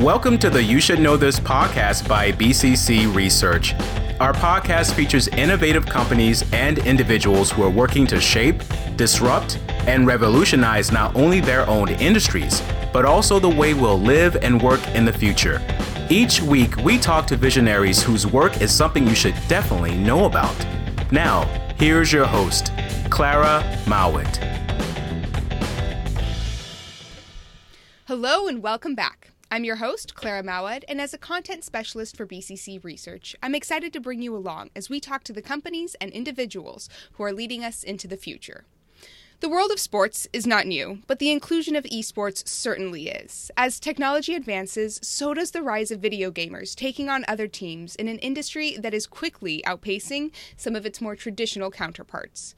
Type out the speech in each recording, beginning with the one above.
Welcome to the You Should Know This podcast by BCC Research. Our podcast features innovative companies and individuals who are working to shape, disrupt, and revolutionize not only their own industries, but also the way we'll live and work in the future. Each week, we talk to visionaries whose work is something you should definitely know about. Now, here's your host, Clara Mowat. Hello and welcome back. I'm your host, Clara Mawad, and as a content specialist for BCC Research, I'm excited to bring you along as we talk to the companies and individuals who are leading us into the future. The world of sports is not new, but the inclusion of esports certainly is. As technology advances, so does the rise of video gamers taking on other teams in an industry that is quickly outpacing some of its more traditional counterparts.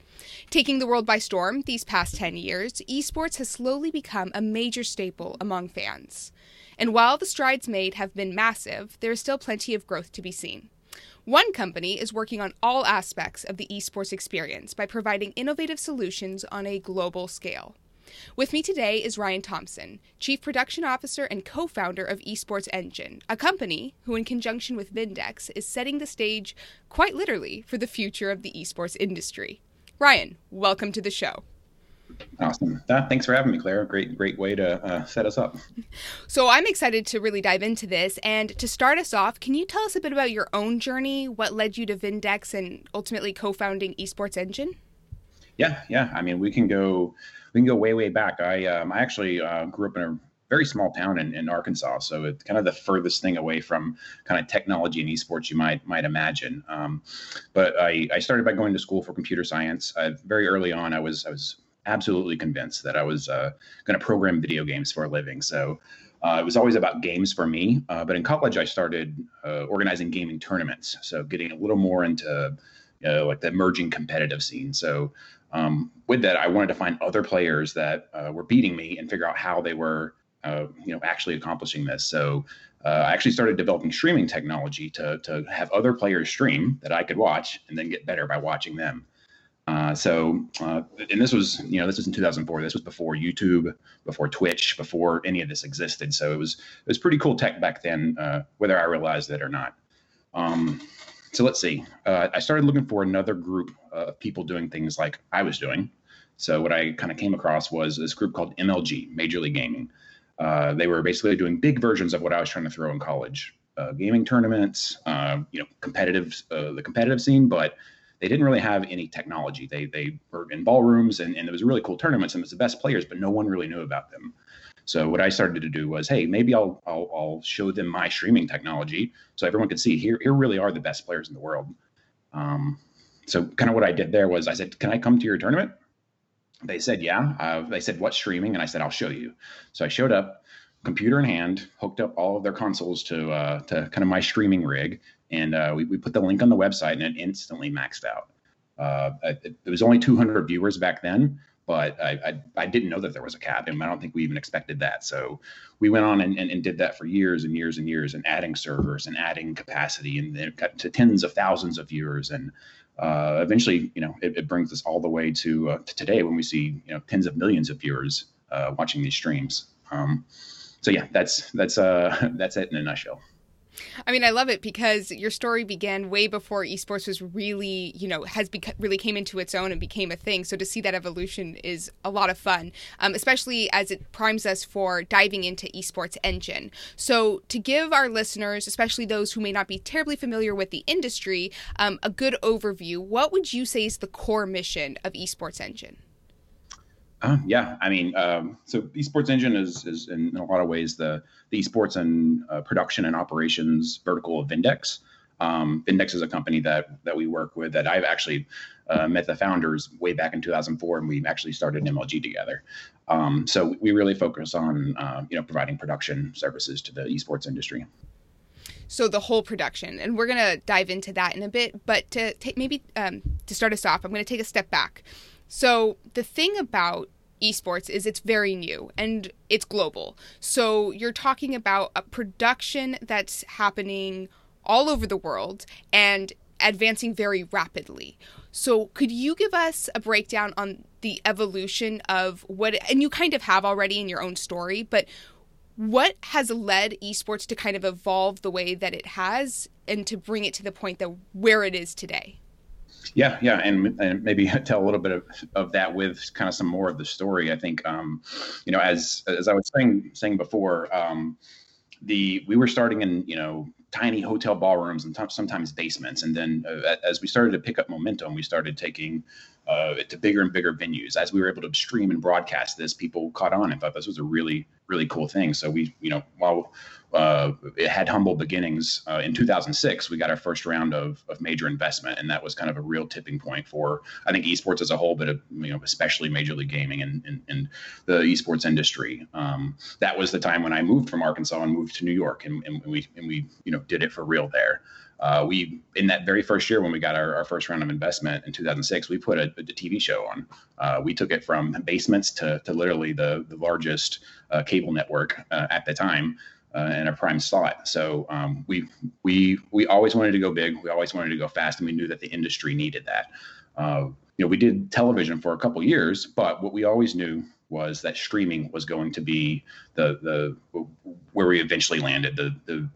Taking the world by storm these past 10 years, esports has slowly become a major staple among fans. And while the strides made have been massive, there is still plenty of growth to be seen. One company is working on all aspects of the esports experience by providing innovative solutions on a global scale. With me today is Ryan Thompson, Chief Production Officer and co founder of Esports Engine, a company who, in conjunction with Vindex, is setting the stage, quite literally, for the future of the esports industry. Ryan, welcome to the show. Awesome. thanks for having me, Claire. Great, great way to uh, set us up. So I'm excited to really dive into this. And to start us off, can you tell us a bit about your own journey? What led you to Vindex and ultimately co-founding Esports Engine? Yeah, yeah. I mean, we can go, we can go way, way back. I, um, I actually uh, grew up in a very small town in, in Arkansas, so it's kind of the furthest thing away from kind of technology and esports you might might imagine. Um, but I, I started by going to school for computer science. Uh, very early on, I was I was absolutely convinced that I was uh, going to program video games for a living. So uh, it was always about games for me. Uh, but in college, I started uh, organizing gaming tournaments. So getting a little more into you know, like the emerging competitive scene. So um, with that, I wanted to find other players that uh, were beating me and figure out how they were, uh, you know, actually accomplishing this. So I actually started developing streaming technology to to have other players stream that I could watch and then get better by watching them. Uh, so, uh, and this was, you know, this was in 2004. This was before YouTube, before Twitch, before any of this existed. So it was it was pretty cool tech back then, uh, whether I realized it or not. Um, so let's see. Uh, I started looking for another group of people doing things like I was doing. So what I kind of came across was this group called MLG, Major League Gaming. Uh, they were basically doing big versions of what I was trying to throw in college, gaming tournaments, you know, competitive, the competitive scene, but they didn't really have any technology. They they were in ballrooms and, and it was really cool tournaments and it was the best players, but no one really knew about them. So what I started to do was, hey, maybe I'll I'll, I'll show them my streaming technology so everyone could see here here really are the best players in the world. Um, so kind of what I did there was I said, can I come to your tournament? They said, yeah. Uh, they said, what streaming? And I said, I'll show you. So I showed up, computer in hand, hooked up all of their consoles to uh, to kind of my streaming rig, and uh, we, we put the link on the website and it instantly maxed out. Uh, it, it, was only 200 viewers back then, but I, I, I, didn't know that there was a cap, and I don't think we even expected that. So we went on and, and, and did that for years and years and years, and adding servers and adding capacity, and then got to tens of thousands of viewers, and uh, eventually, you know, it, it, brings us all the way to, uh, to today when we see you know tens of millions of viewers uh, watching these streams. Um, so yeah, that's that's uh, that's it in a nutshell. I mean, I love it because your story began way before esports was really, you know, has beca- really came into its own and became a thing. So to see that evolution is a lot of fun, um, especially as it primes us for diving into esports engine. So to give our listeners, especially those who may not be terribly familiar with the industry, um, a good overview, what would you say is the core mission of esports engine? Uh, yeah, I mean, um, so esports engine is, is in, a lot of ways the the esports and uh, production and operations vertical of Vindex. Um, Vindex is a company that that we work with that I've actually uh, met the founders way back in 2004, and we actually started an MLG together. Um, so we really focus on uh, you know providing production services to the esports industry. So the whole production, and we're gonna dive into that in a bit. But to maybe um, to start us off, I'm gonna take a step back. So the thing about esports is it's very new and it's global. So you're talking about a production that's happening all over the world and advancing very rapidly. So could you give us a breakdown on the evolution of what and you kind of have already in your own story, but what has led esports to kind of evolve the way that it has and to bring it to the point that where it is today? Yeah, yeah, and, and maybe tell a little bit of, of that with kind of some more of the story. I think, um, you know, as as I was saying saying before, um, the we were starting in you know tiny hotel ballrooms and sometimes basements, and then uh, as we started to pick up momentum, we started taking uh, to bigger and bigger venues. As we were able to stream and broadcast this, people caught on and thought this was a really, really cool thing. So we, you know, while uh, it had humble beginnings uh, in 2006, we got our first round of, of major investment, and that was kind of a real tipping point for I think esports as a whole, but uh, you know, especially Major League Gaming and, and, and the esports industry. Um, that was the time when I moved from Arkansas and moved to New York, and, and we and we you know did it for real there. Uh, we in that very first year when we got our, our first round of investment in 2006 we put a, a tv show on. Uh, we took it from basements to, to literally the, the largest uh, cable network uh, at the time uh, in a prime slot. So um, we we we always wanted to go big. We always wanted to go fast and we knew that the industry needed that. Uh, you know we did television for a couple years but what we always knew was that streaming was going to be the the where we eventually landed the the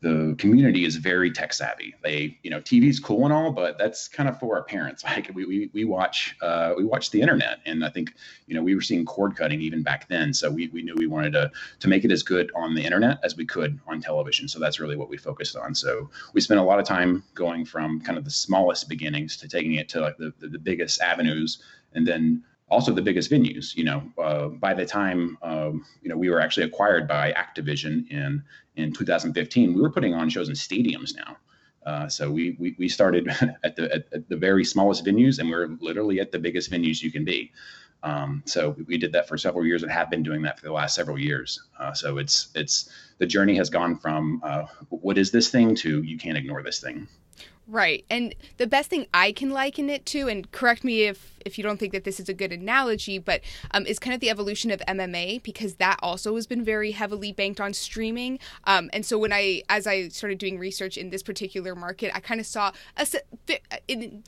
the community is very tech savvy. They, you know, TV's cool and all, but that's kind of for our parents. Like we we, we watch uh, we watch the internet, and I think you know we were seeing cord cutting even back then. So we, we knew we wanted to to make it as good on the internet as we could on television. So that's really what we focused on. So we spent a lot of time going from kind of the smallest beginnings to taking it to like the, the, the biggest avenues, and then also the biggest venues. You know, uh, by the time um, you know we were actually acquired by Activision in in 2015, we were putting on shows in stadiums now. Uh, so we, we we started at the at, at, the very smallest venues, and we're literally at the biggest venues you can be. Um, so we did that for several years, and have been doing that for the last several years. Uh, so it's it's the journey has gone from uh, what is this thing to you can't ignore this thing. Right. And the best thing I can liken it to, and correct me if if you don't think that this is a good analogy, but um, is kind of the evolution of MMA because that also has been very heavily banked on streaming. Um, and so when I, as I started doing research in this particular market, I kind of saw a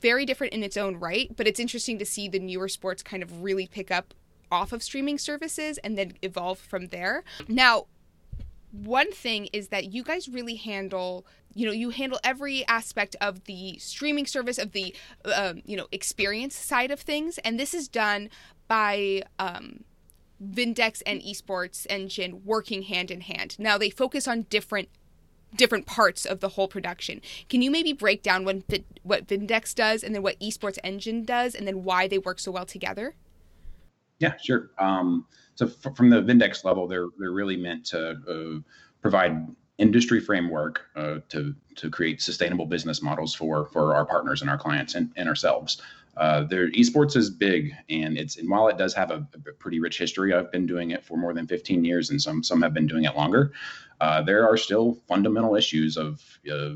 very different in its own right. But it's interesting to see the newer sports kind of really pick up off of streaming services and then evolve from there. Now, one thing is that you guys really handle you know you handle every aspect of the streaming service of the um, you know experience side of things. And this is done by um, vindex and esports engine working hand in hand. Now they focus on different different parts of the whole production. Can you maybe break down what, what vindex does and then what esports engine does and then why they work so well together yeah sure um, so f- from the vindex level they're they're really meant to uh, provide industry framework uh, to to create sustainable business models for for our partners and our clients and, and ourselves. Uh, their esports is big, and it's and while it does have a, a, pretty rich history, I've been doing it for more than 15 years, and some some have been doing it longer. Uh, there are still fundamental issues of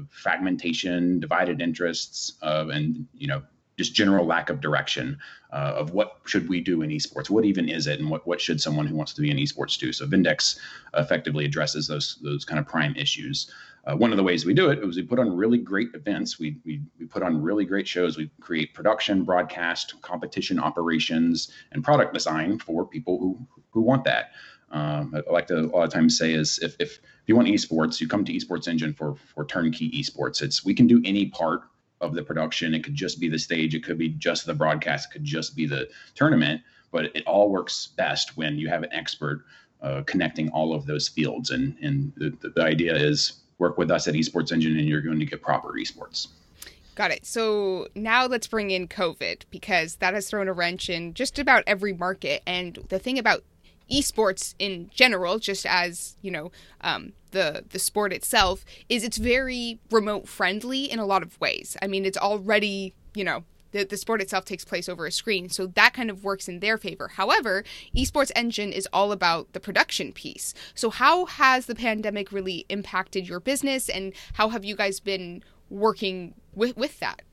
fragmentation, divided interests, and you know just general lack of direction uh, of what should we do in esports? What even is it? And what, what should someone who wants to be in esports do? So vindex effectively addresses those those kind of prime issues. Uh, one of the ways we do it is we put on really great events. We, we we put on really great shows. We create production broadcast competition operations and product design for people who who want that. Um, I like to a lot of times say is if, if if you want esports, you come to Esports Engine for for turnkey esports. It's we can do any part of the production. It could just be the stage. It could be just the broadcast. It could just be the tournament. But it all works best when you have an expert uh, connecting all of those fields. And and the, the idea is work with us at Esports Engine, and you're going to get proper esports. Got it. So now let's bring in COVID because that has thrown a wrench in just about every market. And the thing about esports in general, just as you know, um, the the sport itself, is it's very remote friendly in a lot of ways. I mean, it's already you know the, the sport itself takes place over a screen. So that kind of works in their favor. However, Esports Engine is all about the production piece. So, how has the pandemic really impacted your business and how have you guys been working with, with that?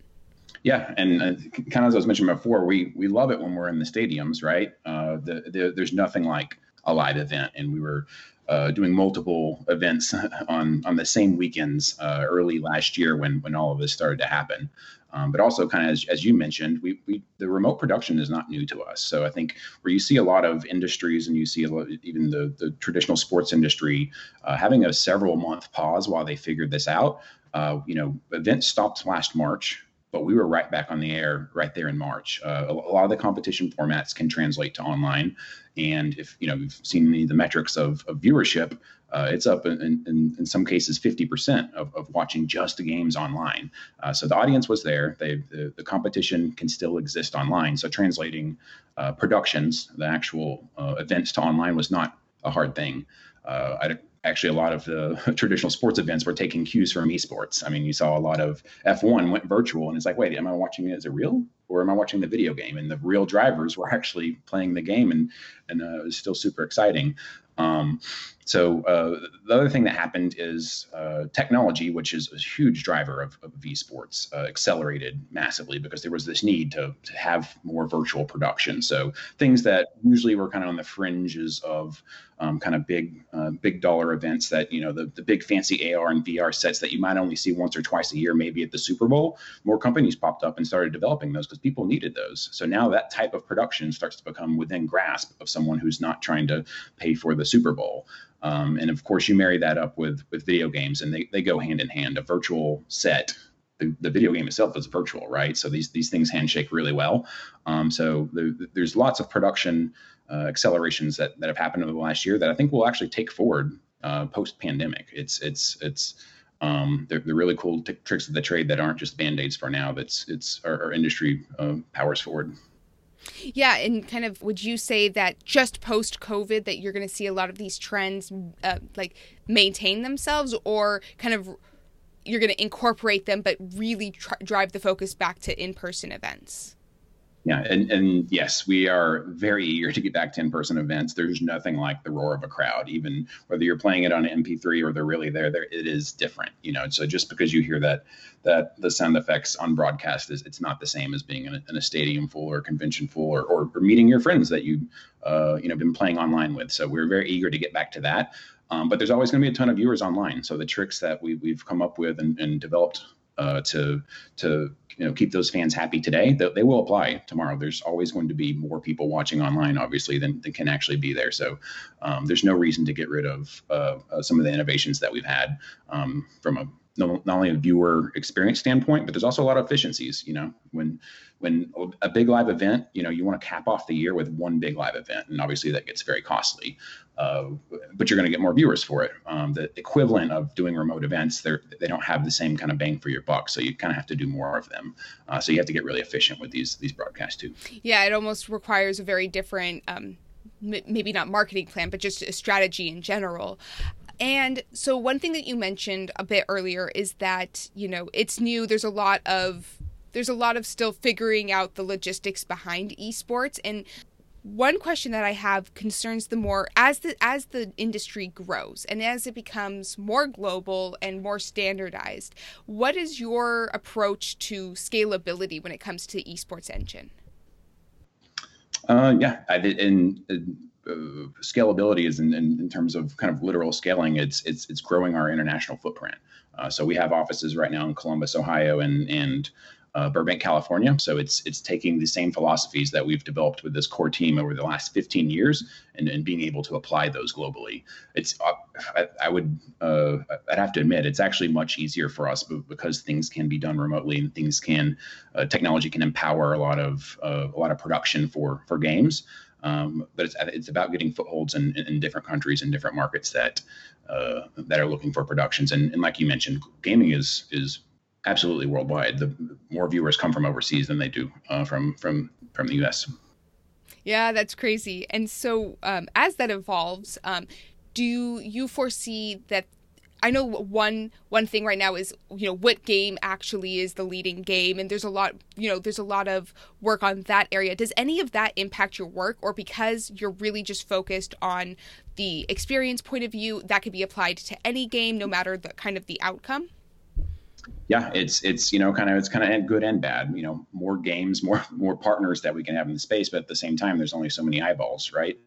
Yeah, and uh, kind of as I was mentioning before, we we love it when we're in the stadiums, right? Uh, the, the, there's nothing like a live event, and we were uh, doing multiple events on on the same weekends uh, early last year when when all of this started to happen. Um, but also, kind of as, as you mentioned, we, we the remote production is not new to us. So I think where you see a lot of industries and you see a lot, even the the traditional sports industry uh, having a several month pause while they figured this out. Uh, you know, events stopped last March but we were right back on the air right there in March. Uh, a, lot of the competition formats can translate to online, and if you know you've seen the, the metrics of, of viewership, uh, it's up in, in, in, some cases 50% of, of watching just the games online. Uh, so the audience was there. They, the, the competition can still exist online. So translating uh, productions, the actual uh, events to online was not a hard thing. Uh, I actually a lot of the traditional sports events were taking cues from esports. I mean, you saw a lot of F1 went virtual, and it's like, wait, am I watching it as a real, or am I watching the video game? And the real drivers were actually playing the game, and and uh, it was still super exciting. Um, so uh, the other thing that happened is uh, technology, which is a huge driver of, of esports, uh, accelerated massively because there was this need to, to have more virtual production. So things that usually were kind of on the fringes of um, kind of big, uh, big dollar events that you know the, the big fancy AR and VR sets that you might only see once or twice a year, maybe at the Super Bowl. More companies popped up and started developing those because people needed those. So now that type of production starts to become within grasp of someone who's not trying to pay for the Super Bowl. Um, and of course, you marry that up with with video games, and they, they go hand in hand. A virtual set, the, the video game itself is virtual, right? So these these things handshake really well. Um, so the, there's lots of production uh, accelerations that that have happened over the last year that I think will actually take forward uh, post pandemic. It's it's it's um, they're, they're really cool t- tricks of the trade that aren't just band aids for now. That's it's our, our industry uh, powers forward. Yeah, and kind of would you say that just post COVID that you're going to see a lot of these trends uh, like maintain themselves, or kind of you're going to incorporate them, but really tr- drive the focus back to in person events? Yeah, and, and yes, we are very eager to get back to in-person events. There's nothing like the roar of a crowd, even whether you're playing it on an MP3 or they're really there. There, it is different, you know. So just because you hear that that the sound effects on broadcast is, it's not the same as being in a, in a stadium full or convention full or, or, or meeting your friends that you uh, you know been playing online with. So we're very eager to get back to that. Um, but there's always going to be a ton of viewers online. So the tricks that we, we've come up with and, and developed uh, to to you know keep those fans happy today they, they, will apply tomorrow. There's always going to be more people watching online obviously than, than can actually be there. So um, there's no reason to get rid of uh, uh, some of the innovations that we've had um, from a not only a viewer experience standpoint, but there's also a lot of efficiencies. You know, when when a big live event, you know, you want to cap off the year with one big live event, and obviously that gets very costly. Uh, but you're going to get more viewers for it. Um, the equivalent of doing remote events, they they don't have the same kind of bang for your buck, so you kind of have to do more of them. Uh, so you have to get really efficient with these these broadcasts too. Yeah, it almost requires a very different. Um maybe not marketing plan, but just a strategy in general. And so, one thing that you mentioned a bit earlier is that, you know, it's new. There's a lot of there's a lot of still figuring out the logistics behind esports and one question that I have concerns the more as the as the industry grows and as it becomes more global and more standardized. What is your approach to scalability when it comes to the esports engine? Uh, yeah, I and, and scalability is in, in, in, terms of kind of literal scaling. It's it's it's growing our international footprint. Uh, so we have offices right now in Columbus, Ohio, and and uh, Burbank, California. So it's it's taking the same philosophies that we've developed with this core team over the last 15 years and, and being able to apply those globally. It's uh, I, I, would uh, I'd have to admit it's actually much easier for us because things can be done remotely and things can uh, technology can empower a lot of uh, a lot of production for for games. Um, but it's it's about getting footholds in, in different countries and different markets that uh, that are looking for productions. And, and like you mentioned, gaming is is absolutely worldwide. The more viewers come from overseas than they do uh, from from from the U.S. Yeah, that's crazy. And so, um, as that evolves, um, do you foresee that? I know one one thing right now is you know what game actually is the leading game, and there's a lot you know there's a lot of work on that area. Does any of that impact your work, or because you're really just focused on the experience point of view, that could be applied to any game, no matter the kind of the outcome? yeah, it's it's you know kind of it's kind of good and bad. You know, more games, more more partners that we can have in the space, but at the same time, there's only so many eyeballs, right?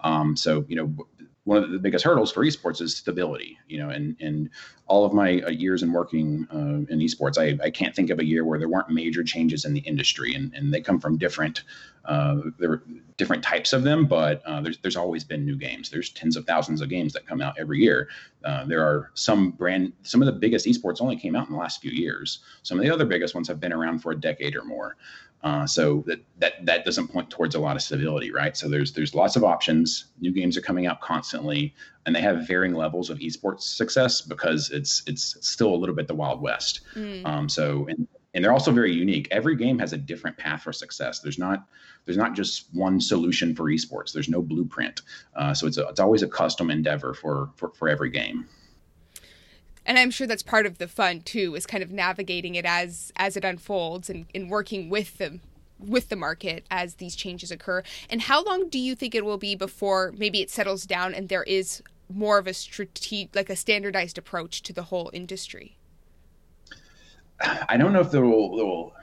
Um, so you know, one of the biggest hurdles for esports is stability. You know, and and all of my uh, years in working uh, in esports, I, I can't think of a year where there weren't major changes in the industry, and, and they come from different uh, there are different types of them, but uh, there's there's always been new games. There's tens of thousands of games that come out every year. Uh, there are some brand some of the biggest esports only came out in the last few years. Some of the other biggest ones have been around for a decade or more. Uh, so that that that doesn't point towards a lot of stability, right? So there's there's lots of options. New games are coming out constantly, and they have varying levels of esports success because it's it's still a little bit the wild west. Mm. Um, so and and they're also very unique. Every game has a different path for success. There's not there's not just one solution for esports. There's no blueprint. Uh, so it's a, it's always a custom endeavor for for for every game and I'm sure that's part of the fun too, is kind of navigating it as as it unfolds and, and working with them with the market as these changes occur. And how long do you think it will be before maybe it settles down and there is more of a strategic, like a standardized approach to the whole industry? I don't know if there will, there will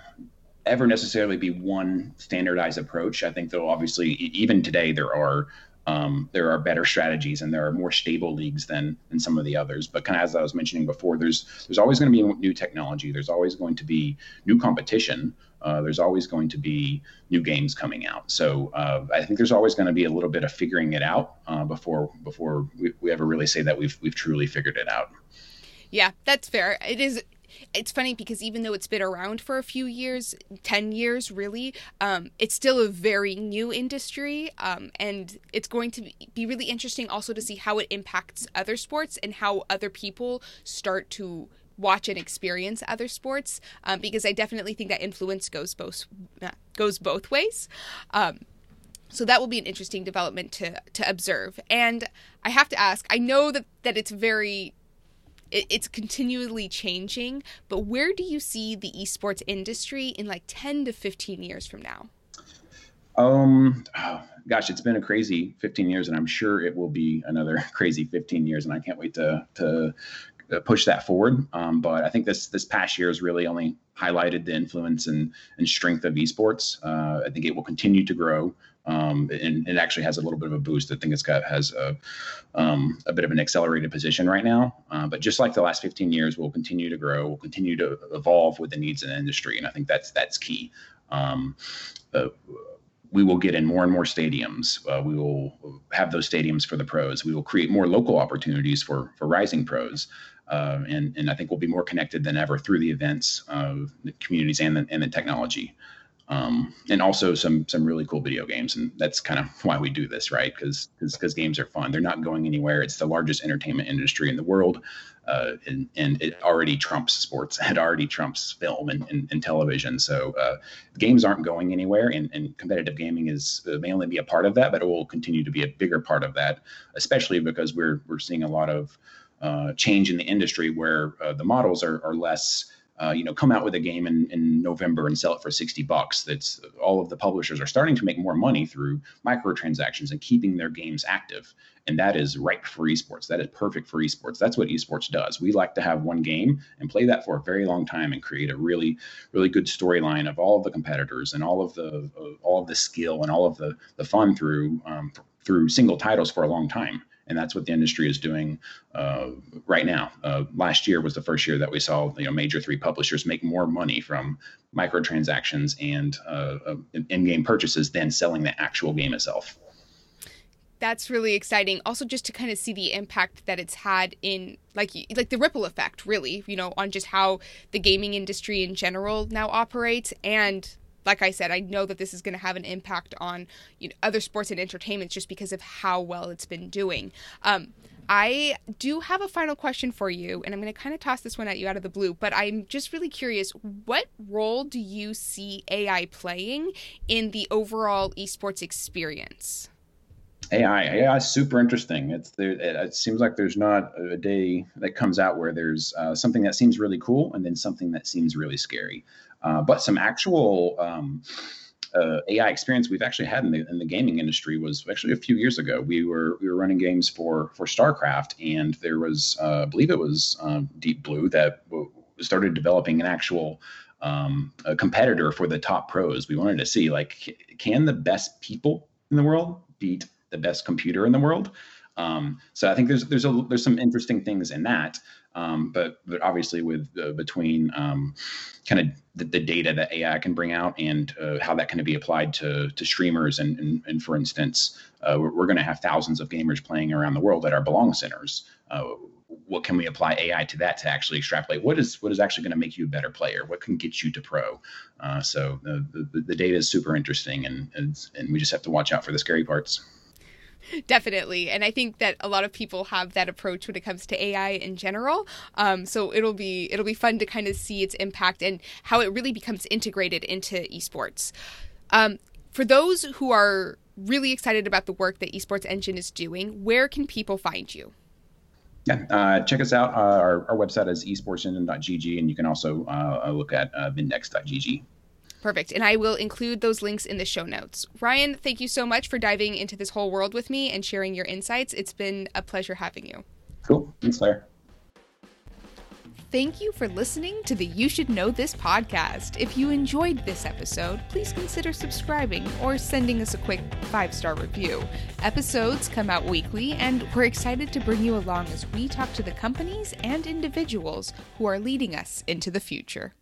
ever necessarily be one standardized approach. I think though, obviously, even today there are um, there are better strategies and there are more stable leagues than than some of the others. But kind of as I was mentioning before, there's there's always going to be new technology. There's always going to be new competition. Uh, there's always going to be new games coming out. So uh, I think there's always going to be a little bit of figuring it out uh, before before we, we ever really say that we've we've truly figured it out. Yeah, that's fair. It is it's funny because even though it's been around for a few years 10 years really um, it's still a very new industry um, and it's going to be really interesting also to see how it impacts other sports and how other people start to watch and experience other sports um, because i definitely think that influence goes both uh, goes both ways. Um, so that will be an interesting development to to observe. And i have to ask i know that that it's very it, it's continually changing. But where do you see the esports industry in like 10 to 15 years from now? Um, oh, gosh, it's been a crazy 15 years, and I'm sure it will be another crazy 15 years, and I can't wait to to push that forward. Um, but I think this this past year has really only highlighted the influence and, and strength of esports. Uh, I think it will continue to grow. Um, and it actually has a little bit of a boost. I think it's got has a, um, a bit of an accelerated position right now. Uh, but just like the last 15 years, we'll continue to grow. We'll continue to evolve with the needs of the industry, and I think that's that's key. Um, uh, we will get in more and more stadiums. Uh, we will have those stadiums for the pros. We will create more local opportunities for for rising pros. Uh, and, and I think we'll be more connected than ever through the events, uh, the communities, and the, and the technology. Um, and also some some really cool video games and that's kind of why we do this right? Because because games are fun. They're not going anywhere. It's the largest entertainment industry in the world uh, and, and it already trumps sports it already trumps film and, and, and television. So uh, games aren't going anywhere and, and competitive gaming is uh, may only be a part of that but it will continue to be a bigger part of that especially because we're we're seeing a lot of uh, change in the industry where uh, the models are, are less uh, you know, come out with a game in, in November and sell it for 60 bucks. That's all of the publishers are starting to make more money through microtransactions and keeping their games active. And that is ripe for esports. That is perfect for esports. That's what esports does. We like to have one game and play that for a very long time and create a really, really good storyline of all of the competitors and all of the uh, all of the skill and all of the the fun through um, through single titles for a long time and that's what the industry is doing uh, right now. Uh, last year was the first year that we saw you know major three publishers make more money from microtransactions and uh, in-game purchases than selling the actual game itself. That's really exciting. Also, just to kind of see the impact that it's had in like like the ripple effect, really, you know, on just how the gaming industry in general now operates and like I said, I know that this is going to have an impact on you know, other sports and entertainment just because of how well it's been doing. Um, I do have a final question for you, and I'm going to kind of toss this one at you out of the blue, but I'm just really curious what role do you see AI playing in the overall esports experience? AI, AI is super interesting. It's there. It seems like there's not a day that comes out where there's uh, something that seems really cool and then something that seems really scary. Uh, but some actual um, uh, AI experience we've actually had in the, in the gaming industry was actually a few years ago. We were we were running games for for StarCraft, and there was uh, I believe it was um, Deep Blue that w- started developing an actual um, a competitor for the top pros. We wanted to see like can the best people in the world beat the best computer in the world? Um, so I think there's there's a there's some interesting things in that. Um, but but obviously with uh, between um, kind of the, the, data that AI can bring out and uh, how that can be applied to to streamers and and, and for instance, uh, we're, we're going to have thousands of gamers playing around the world at our belong centers. Uh, what can we apply AI to that to actually extrapolate what is what is actually going to make you a better player? What can get you to pro? Uh, so the, the, the data is super interesting, and and we just have to watch out for the scary parts. Definitely. And I think that a lot of people have that approach when it comes to AI in general. Um, so it'll be it'll be fun to kind of see its impact and how it really becomes integrated into esports. Um, for those who are really excited about the work that Esports Engine is doing, where can people find you? Yeah, uh, check us out. Uh, our, our website is esportsengine.gg, and you can also uh, look at uh, vindex.gg. Perfect. And I will include those links in the show notes. Ryan, thank you so much for diving into this whole world with me and sharing your insights. It's been a pleasure having you. Cool. Thanks, Claire. Thank you for listening to the You Should Know This podcast. If you enjoyed this episode, please consider subscribing or sending us a quick five star review. Episodes come out weekly, and we're excited to bring you along as we talk to the companies and individuals who are leading us into the future.